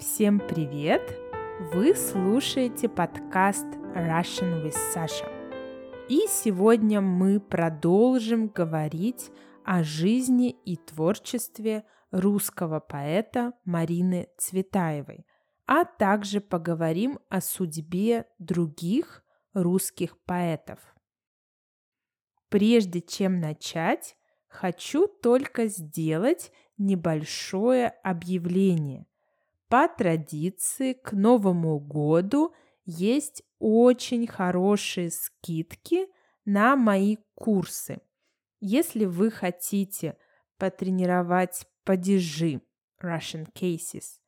Всем привет! Вы слушаете подкаст Russian with Sasha. И сегодня мы продолжим говорить о жизни и творчестве русского поэта Марины Цветаевой, а также поговорим о судьбе других русских поэтов. Прежде чем начать, хочу только сделать небольшое объявление. По традиции к Новому году есть очень хорошие скидки на мои курсы. Если вы хотите потренировать падежи Russian Cases,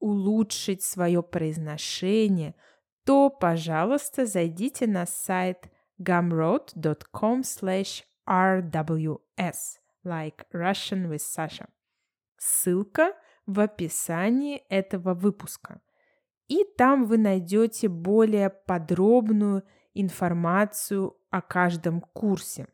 улучшить свое произношение, то, пожалуйста, зайдите на сайт gumroad.com slash rws, like Russian with Sasha. Ссылка – в описании этого выпуска. И там вы найдете более подробную информацию о каждом курсе.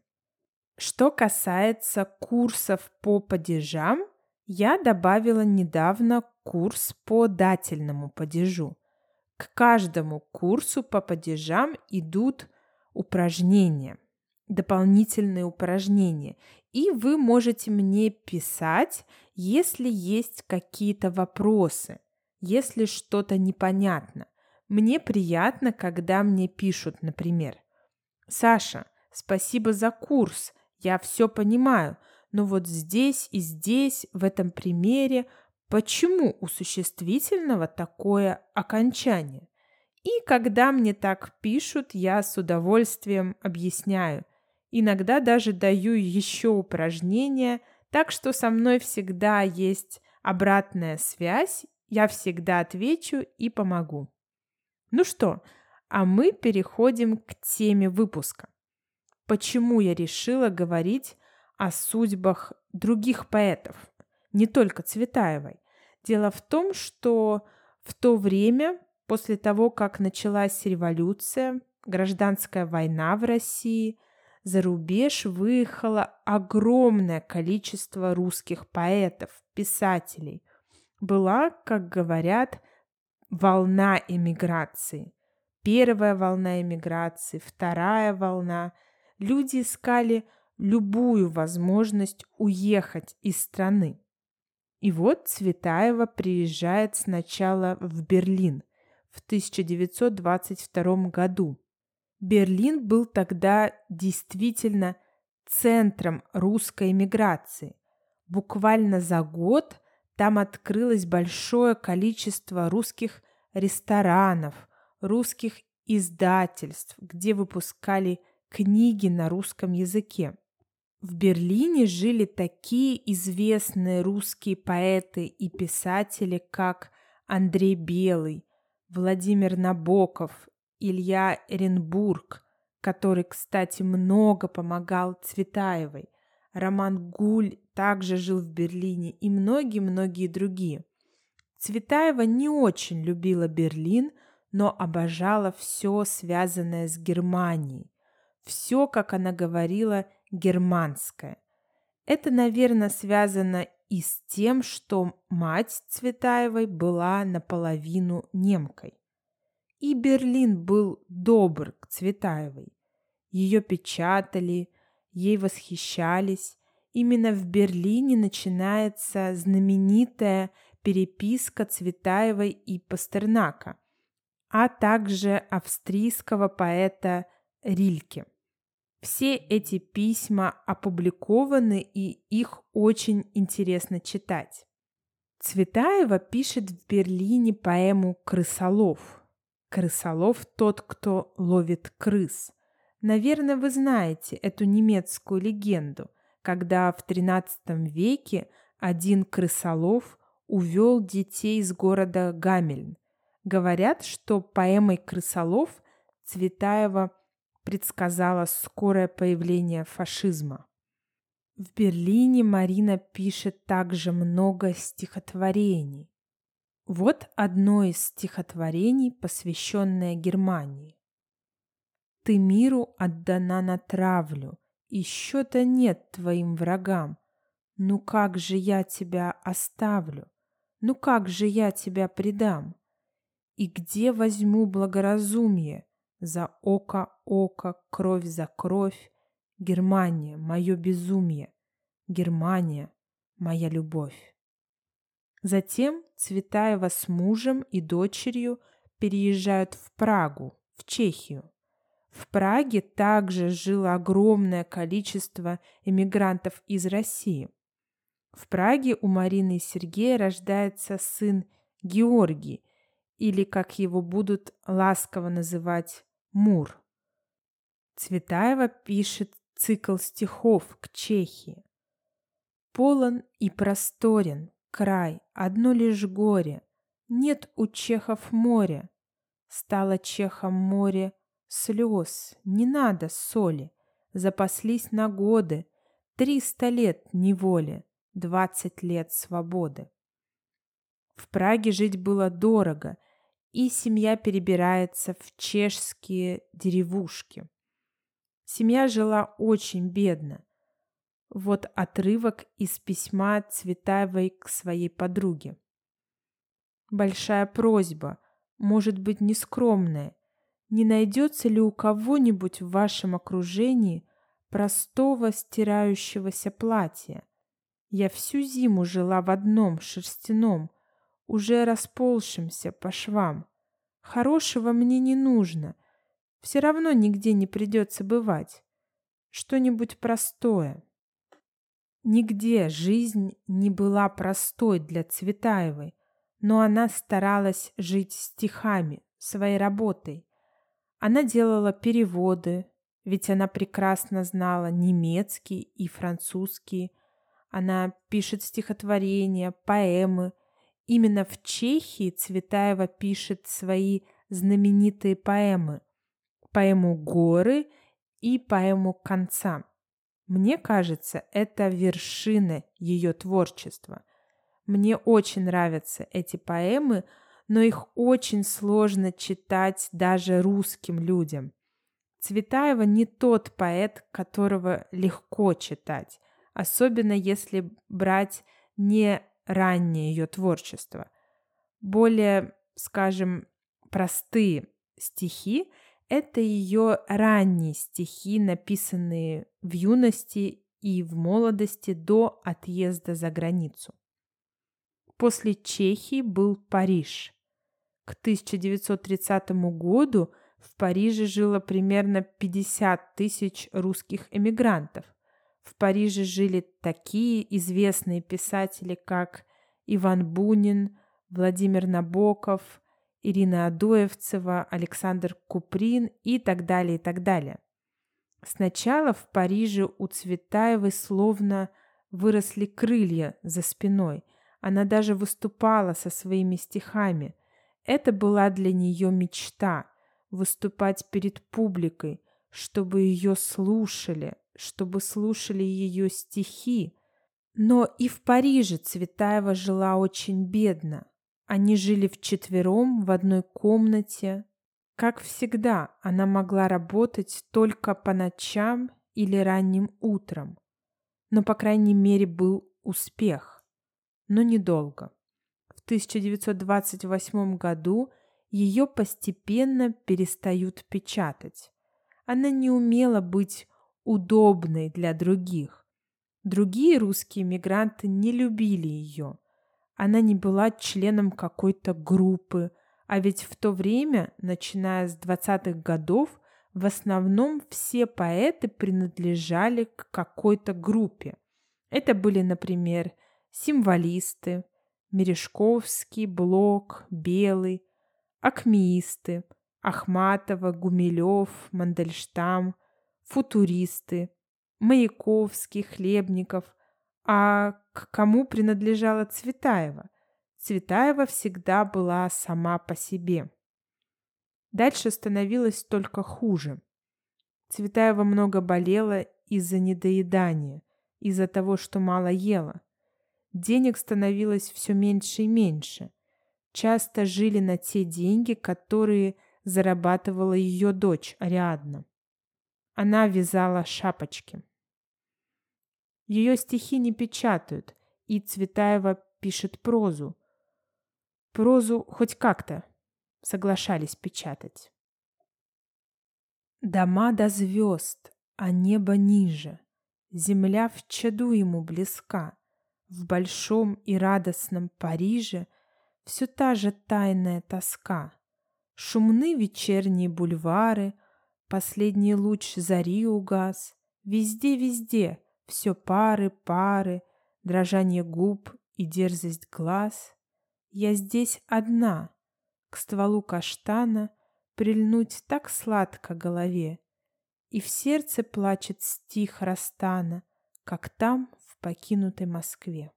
Что касается курсов по падежам, я добавила недавно курс по дательному падежу. К каждому курсу по падежам идут упражнения, дополнительные упражнения, и вы можете мне писать если есть какие-то вопросы, если что-то непонятно. Мне приятно, когда мне пишут, например, «Саша, спасибо за курс, я все понимаю, но вот здесь и здесь, в этом примере, почему у существительного такое окончание?» И когда мне так пишут, я с удовольствием объясняю. Иногда даже даю еще упражнения – так что со мной всегда есть обратная связь, я всегда отвечу и помогу. Ну что, а мы переходим к теме выпуска. Почему я решила говорить о судьбах других поэтов, не только Цветаевой? Дело в том, что в то время, после того, как началась революция, гражданская война в России, за рубеж выехало огромное количество русских поэтов, писателей. Была, как говорят, волна эмиграции. Первая волна эмиграции, вторая волна. Люди искали любую возможность уехать из страны. И вот Цветаева приезжает сначала в Берлин в 1922 году. Берлин был тогда действительно центром русской эмиграции. Буквально за год там открылось большое количество русских ресторанов, русских издательств, где выпускали книги на русском языке. В Берлине жили такие известные русские поэты и писатели, как Андрей Белый, Владимир Набоков, Илья Эренбург, который, кстати, много помогал Цветаевой. Роман Гуль также жил в Берлине и многие-многие другие. Цветаева не очень любила Берлин, но обожала все, связанное с Германией. Все, как она говорила, германское. Это, наверное, связано и с тем, что мать Цветаевой была наполовину немкой. И Берлин был добр к Цветаевой. Ее печатали, ей восхищались. Именно в Берлине начинается знаменитая переписка Цветаевой и Пастернака, а также австрийского поэта Рильке. Все эти письма опубликованы, и их очень интересно читать. Цветаева пишет в Берлине поэму «Крысолов», Крысолов тот, кто ловит крыс. Наверное, вы знаете эту немецкую легенду, когда в XIII веке один крысолов увел детей из города Гамельн. Говорят, что поэмой «Крысолов» Цветаева предсказала скорое появление фашизма. В Берлине Марина пишет также много стихотворений. Вот одно из стихотворений, посвященное Германии. «Ты миру отдана на травлю, и счета нет твоим врагам. Ну как же я тебя оставлю? Ну как же я тебя предам? И где возьму благоразумие? За око око, кровь за кровь. Германия, мое безумие. Германия, моя любовь. Затем Цветаева с мужем и дочерью переезжают в Прагу, в Чехию. В Праге также жило огромное количество эмигрантов из России. В Праге у Марины и Сергея рождается сын Георгий, или, как его будут ласково называть, Мур. Цветаева пишет цикл стихов к Чехии. Полон и просторен край, одно лишь горе. Нет у чехов моря. Стало чехам море слез, не надо соли. Запаслись на годы, триста лет неволи, двадцать лет свободы. В Праге жить было дорого, и семья перебирается в чешские деревушки. Семья жила очень бедно. Вот отрывок из письма Цветаевой к своей подруге. Большая просьба, может быть, нескромная. Не найдется ли у кого-нибудь в вашем окружении простого стирающегося платья? Я всю зиму жила в одном шерстяном, уже расползшимся по швам. Хорошего мне не нужно. Все равно нигде не придется бывать. Что-нибудь простое. Нигде жизнь не была простой для Цветаевой, но она старалась жить стихами, своей работой. Она делала переводы, ведь она прекрасно знала немецкий и французский. Она пишет стихотворения, поэмы – Именно в Чехии Цветаева пишет свои знаменитые поэмы. Поэму «Горы» и поэму «Конца». Мне кажется, это вершина ее творчества. Мне очень нравятся эти поэмы, но их очень сложно читать даже русским людям. Цветаева не тот поэт, которого легко читать, особенно если брать не раннее ее творчество. Более, скажем, простые стихи — это ее ранние стихи, написанные в юности и в молодости до отъезда за границу. После Чехии был Париж. К 1930 году в Париже жило примерно 50 тысяч русских эмигрантов. В Париже жили такие известные писатели, как Иван Бунин, Владимир Набоков, Ирина Адоевцева, Александр Куприн и так далее, и так далее. Сначала в Париже у Цветаевой словно выросли крылья за спиной. Она даже выступала со своими стихами. Это была для нее мечта – выступать перед публикой, чтобы ее слушали, чтобы слушали ее стихи. Но и в Париже Цветаева жила очень бедно. Они жили вчетвером в одной комнате. Как всегда, она могла работать только по ночам или ранним утром. Но, по крайней мере, был успех. Но недолго. В 1928 году ее постепенно перестают печатать. Она не умела быть удобной для других. Другие русские мигранты не любили ее. Она не была членом какой-то группы, а ведь в то время, начиная с 20-х годов, в основном все поэты принадлежали к какой-то группе. Это были, например, символисты, Мережковский, Блок, Белый, акмеисты, Ахматова, Гумилев, Мандельштам – футуристы, Маяковский, Хлебников. А к кому принадлежала Цветаева? Цветаева всегда была сама по себе. Дальше становилось только хуже. Цветаева много болела из-за недоедания, из-за того, что мало ела. Денег становилось все меньше и меньше. Часто жили на те деньги, которые зарабатывала ее дочь Ариадна. Она вязала шапочки. Ее стихи не печатают, и Цветаева пишет прозу. прозу хоть как-то соглашались печатать. Дома до звезд, а небо ниже. Земля в чаду ему близка. В большом и радостном Париже Все та же тайная тоска. Шумны вечерние бульвары, Последний луч зари угас. Везде-везде все пары, пары, Дрожание губ и дерзость глаз. Я здесь одна, к стволу каштана Прильнуть так сладко голове, И в сердце плачет стих Растана, Как там, в покинутой Москве.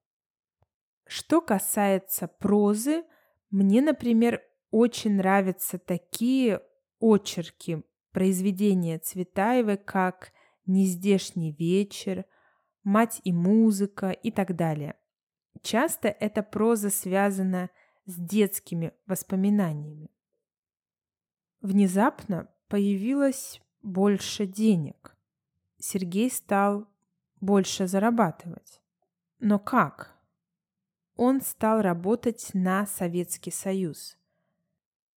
Что касается прозы, мне, например, очень нравятся такие очерки произведения Цветаевой, как «Нездешний вечер», «Мать и музыка» и так далее. Часто эта проза связана с детскими воспоминаниями. Внезапно появилось больше денег. Сергей стал больше зарабатывать. Но как? он стал работать на Советский Союз.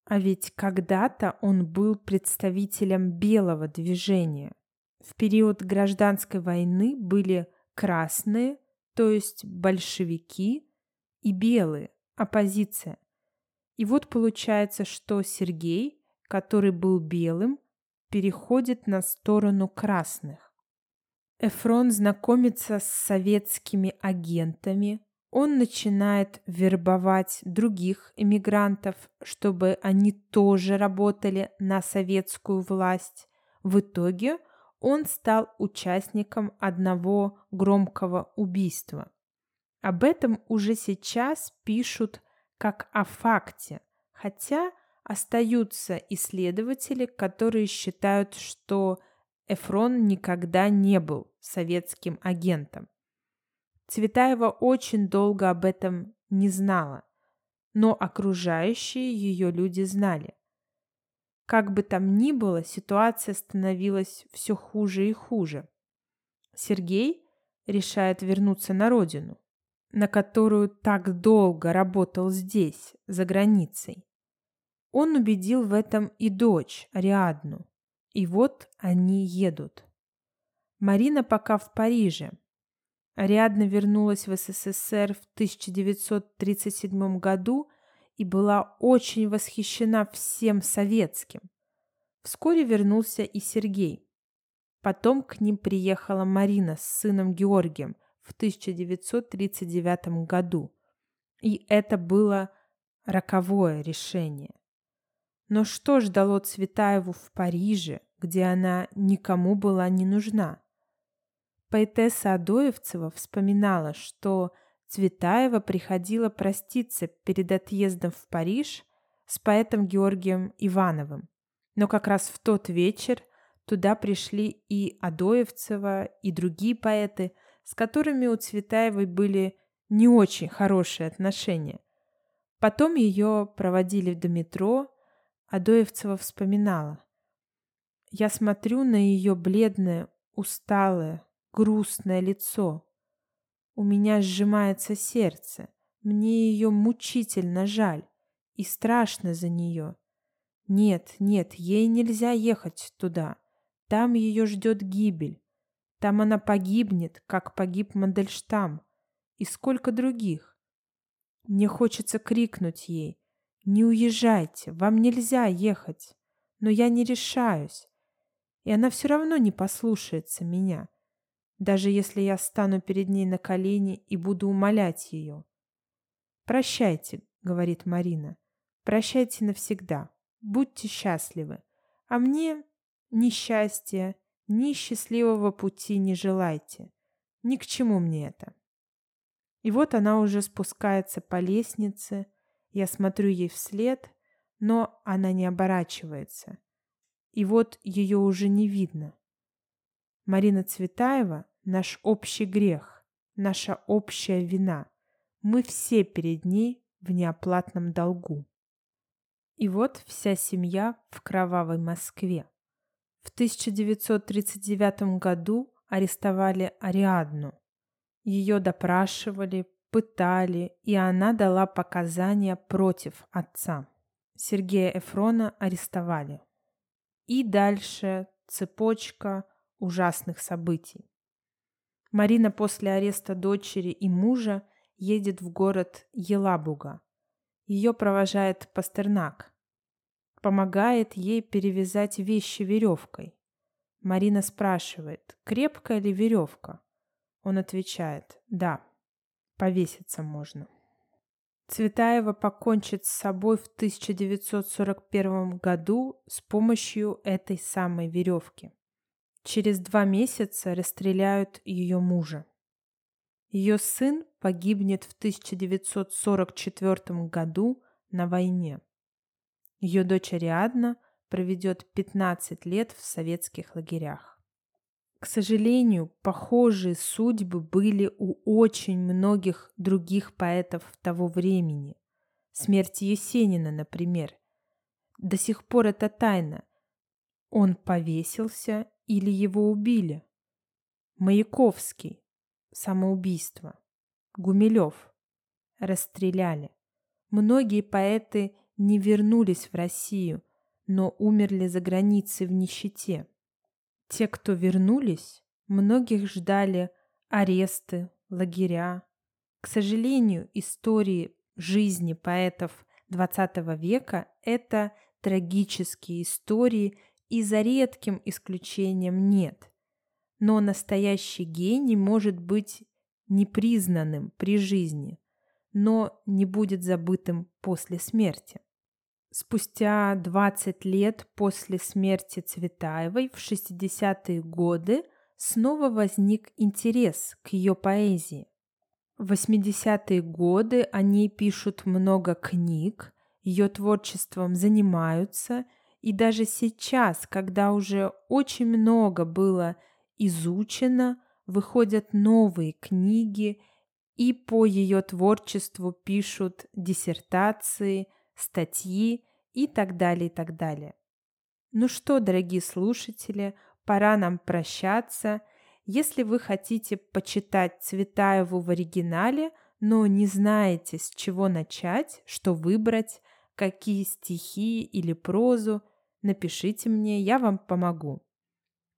А ведь когда-то он был представителем белого движения. В период гражданской войны были красные, то есть большевики, и белые, оппозиция. И вот получается, что Сергей, который был белым, переходит на сторону красных. Эфрон знакомится с советскими агентами, он начинает вербовать других иммигрантов, чтобы они тоже работали на советскую власть. В итоге он стал участником одного громкого убийства. Об этом уже сейчас пишут как о факте, хотя остаются исследователи, которые считают, что Эфрон никогда не был советским агентом. Цветаева очень долго об этом не знала, но окружающие ее люди знали. Как бы там ни было, ситуация становилась все хуже и хуже. Сергей решает вернуться на родину, на которую так долго работал здесь, за границей. Он убедил в этом и дочь, Ариадну. И вот они едут. Марина пока в Париже, Ариадна вернулась в СССР в 1937 году и была очень восхищена всем советским. Вскоре вернулся и Сергей. Потом к ним приехала Марина с сыном Георгием в 1939 году. И это было роковое решение. Но что ждало Цветаеву в Париже, где она никому была не нужна? Поэтесса Адоевцева вспоминала, что Цветаева приходила проститься перед отъездом в Париж с поэтом Георгием Ивановым. Но как раз в тот вечер туда пришли и Адоевцева, и другие поэты, с которыми у Цветаевой были не очень хорошие отношения. Потом ее проводили до метро, Адоевцева вспоминала. Я смотрю на ее бледное, усталое, грустное лицо. У меня сжимается сердце. Мне ее мучительно жаль и страшно за нее. Нет, нет, ей нельзя ехать туда. Там ее ждет гибель. Там она погибнет, как погиб Мандельштам. И сколько других. Мне хочется крикнуть ей. Не уезжайте, вам нельзя ехать. Но я не решаюсь. И она все равно не послушается меня даже если я стану перед ней на колени и буду умолять ее. «Прощайте», — говорит Марина, — «прощайте навсегда, будьте счастливы, а мне ни счастья, ни счастливого пути не желайте, ни к чему мне это». И вот она уже спускается по лестнице, я смотрю ей вслед, но она не оборачивается. И вот ее уже не видно. Марина Цветаева наш общий грех, наша общая вина. Мы все перед ней в неоплатном долгу. И вот вся семья в кровавой Москве. В 1939 году арестовали Ариадну. Ее допрашивали, пытали, и она дала показания против отца. Сергея Эфрона арестовали. И дальше цепочка ужасных событий. Марина после ареста дочери и мужа едет в город Елабуга. Ее провожает Пастернак. Помогает ей перевязать вещи веревкой. Марина спрашивает, крепкая ли веревка? Он отвечает, да, повеситься можно. Цветаева покончит с собой в 1941 году с помощью этой самой веревки. Через два месяца расстреляют ее мужа. Ее сын погибнет в 1944 году на войне. Ее дочь Ариадна проведет 15 лет в советских лагерях. К сожалению, похожие судьбы были у очень многих других поэтов того времени. Смерть Есенина, например. До сих пор это тайна. Он повесился или его убили. Маяковский – самоубийство. Гумилев – расстреляли. Многие поэты не вернулись в Россию, но умерли за границей в нищете. Те, кто вернулись, многих ждали аресты, лагеря. К сожалению, истории жизни поэтов XX века – это трагические истории, и за редким исключением нет. Но настоящий гений может быть непризнанным при жизни, но не будет забытым после смерти. Спустя 20 лет после смерти Цветаевой в 60-е годы снова возник интерес к ее поэзии. В 80-е годы о ней пишут много книг, ее творчеством занимаются, и даже сейчас, когда уже очень много было изучено, выходят новые книги, и по ее творчеству пишут диссертации – статьи и так далее, и так далее. Ну что, дорогие слушатели, пора нам прощаться. Если вы хотите почитать Цветаеву в оригинале, но не знаете, с чего начать, что выбрать, какие стихи или прозу, напишите мне, я вам помогу.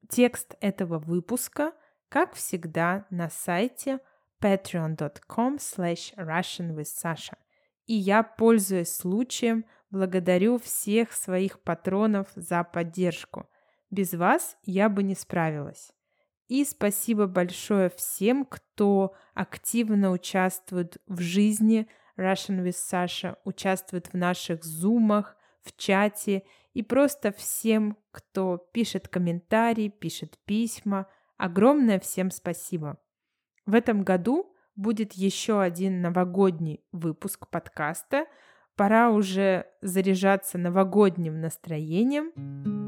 Текст этого выпуска, как всегда, на сайте patreon.com slash russianwithsasha. И я, пользуясь случаем, благодарю всех своих патронов за поддержку. Без вас я бы не справилась. И спасибо большое всем, кто активно участвует в жизни Russian with Sasha, участвует в наших зумах, в чате и просто всем, кто пишет комментарии, пишет письма. Огромное всем спасибо. В этом году будет еще один новогодний выпуск подкаста. Пора уже заряжаться новогодним настроением.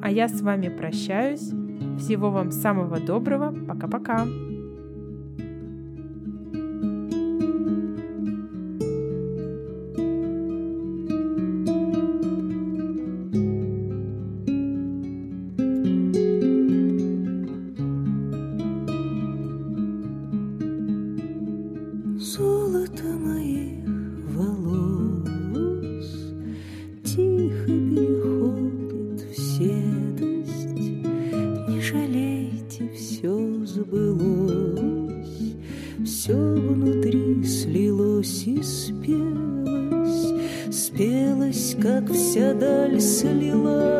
А я с вами прощаюсь. Всего вам самого доброго. Пока-пока. Жалейте, все забылось, все внутри